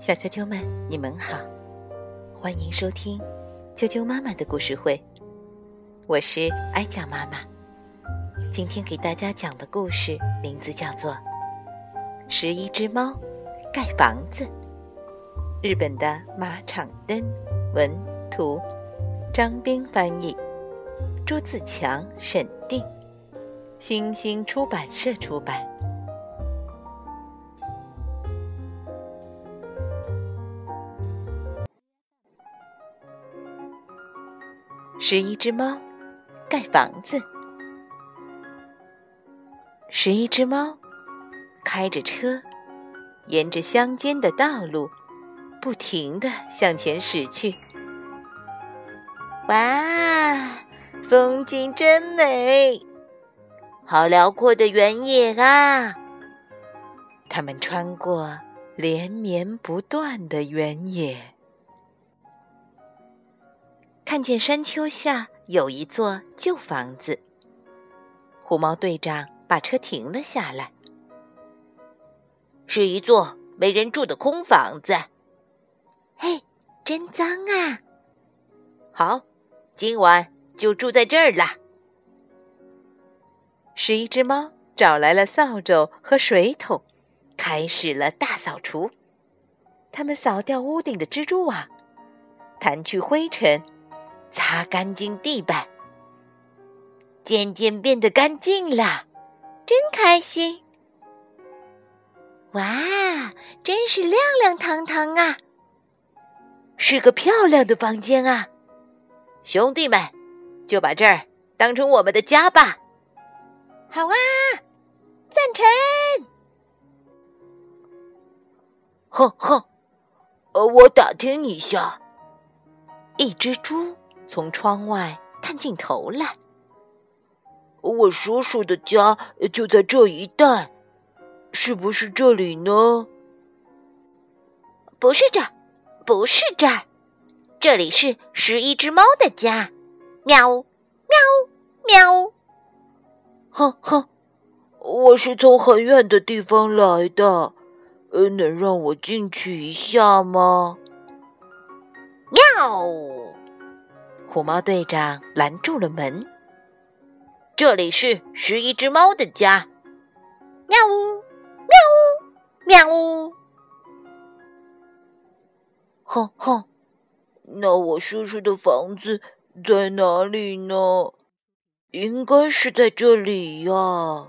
小啾啾们，你们好，欢迎收听啾啾妈妈的故事会。我是哀酱妈妈，今天给大家讲的故事名字叫做《十一只猫盖房子》。日本的马场灯文图，张斌翻译，朱自强审定，新星出版社出版。十一只猫盖房子。十一只猫开着车，沿着乡间的道路，不停的向前驶去。哇，风景真美，好辽阔的原野啊！他们穿过连绵不断的原野。看见山丘下有一座旧房子，虎猫队长把车停了下来。是一座没人住的空房子。嘿，真脏啊！好，今晚就住在这儿了。十一只猫找来了扫帚和水桶，开始了大扫除。他们扫掉屋顶的蜘蛛网，弹去灰尘。擦干净地板，渐渐变得干净了，真开心！哇，真是亮亮堂堂啊！是个漂亮的房间啊！兄弟们，就把这儿当成我们的家吧！好啊，赞成！哼哼，呃，我打听一下，一只猪。从窗外探进头来。我叔叔的家就在这一带，是不是这里呢？不是这儿，不是这儿，这里是十一只猫的家。喵，喵，喵。哼哼，我是从很远的地方来的，呃，能让我进去一下吗？喵。虎猫队长拦住了门。这里是十一只猫的家。喵呜，喵呜，喵呜。哼哼，那我叔叔的房子在哪里呢？应该是在这里呀。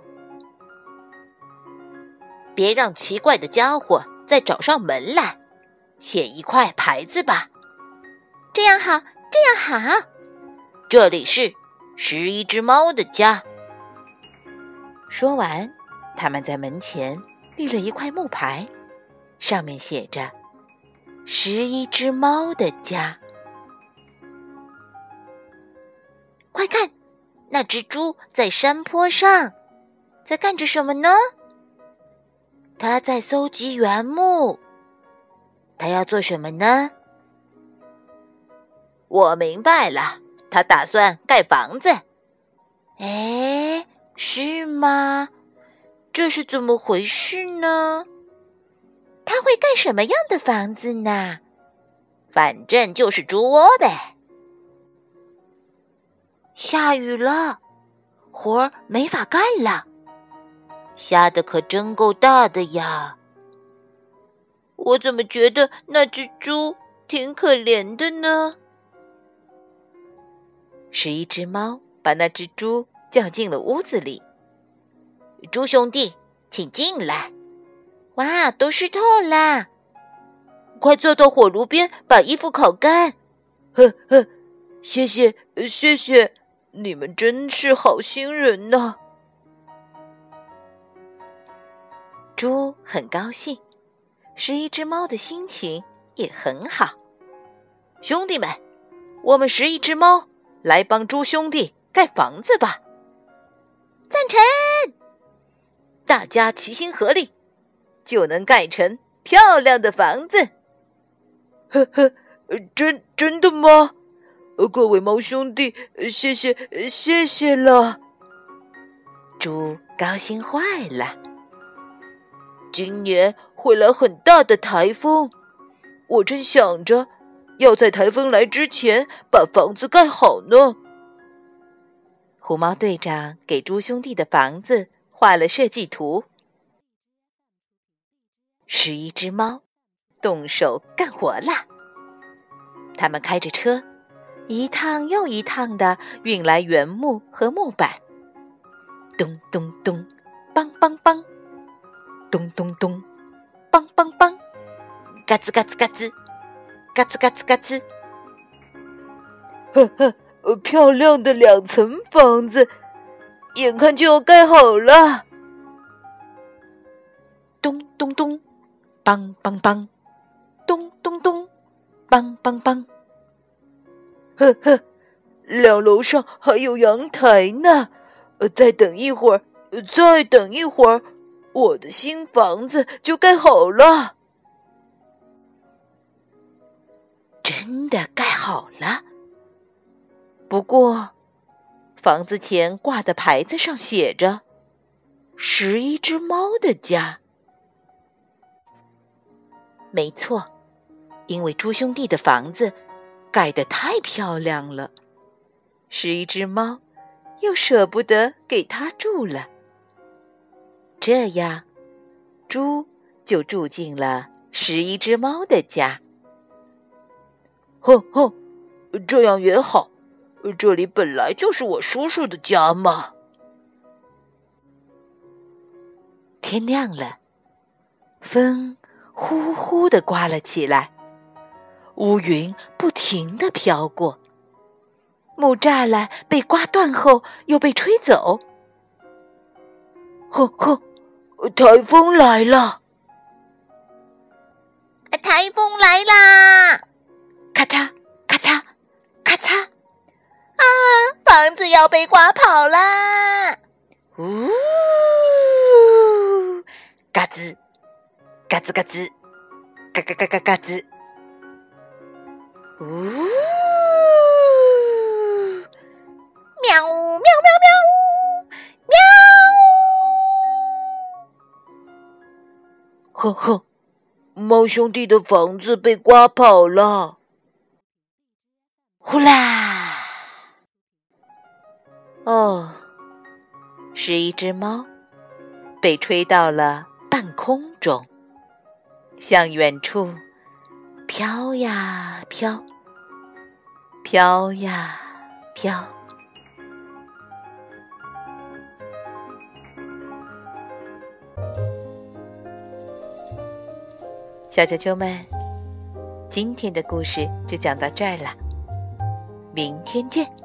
别让奇怪的家伙再找上门来，写一块牌子吧。这样好。这样好，这里是十一只猫的家。说完，他们在门前立了一块木牌，上面写着“十一只猫的家”。快看，那只猪在山坡上，在干着什么呢？它在搜集原木。它要做什么呢？我明白了，他打算盖房子。哎，是吗？这是怎么回事呢？他会盖什么样的房子呢？反正就是猪窝呗。下雨了，活儿没法干了。下的可真够大的呀！我怎么觉得那只猪挺可怜的呢？十一只猫把那只猪叫进了屋子里。猪兄弟，请进来！哇，都湿透了！快坐到火炉边，把衣服烤干。呵呵，谢谢谢谢，你们真是好心人呐！猪很高兴，十一只猫的心情也很好。兄弟们，我们十一只猫。来帮猪兄弟盖房子吧！赞成！大家齐心合力，就能盖成漂亮的房子。呵呵，真真的吗？各位猫兄弟，谢谢谢谢了。猪高兴坏了。今年会来很大的台风，我正想着要在台风来之前把房子盖好呢。虎猫队长给猪兄弟的房子画了设计图。十一只猫动手干活啦！他们开着车，一趟又一趟的运来原木和木板。咚咚咚，梆梆梆，咚咚咚，梆梆梆，嘎吱嘎吱嘎吱，嘎吱嘎吱嘎吱。呵呵，漂亮的两层房子，眼看就要盖好了。咚咚咚。梆梆梆，咚咚咚，梆梆梆。呵呵，两楼上还有阳台呢。再等一会儿，再等一会儿，我的新房子就盖好了。真的盖好了。不过，房子前挂的牌子上写着“十一只猫的家”。没错，因为猪兄弟的房子盖得太漂亮了，十一只猫又舍不得给他住了。这样，猪就住进了十一只猫的家。哼哼，这样也好，这里本来就是我叔叔的家嘛。天亮了，风。呼呼的刮了起来，乌云不停的飘过，木栅栏被刮断后又被吹走。呵呵，台风来了！台风来啦！咔嚓咔嚓咔嚓！啊，房子要被刮跑啦！呜，嘎吱。嘎吱嘎吱，嘎嘎嘎嘎嘎吱，呜！喵呜喵喵喵呜喵！呵呵，猫兄弟的房子被刮跑了。呼啦！哦，是一只猫被吹到了半空中。向远处飘呀飘，飘呀飘。小啾啾们，今天的故事就讲到这儿了，明天见。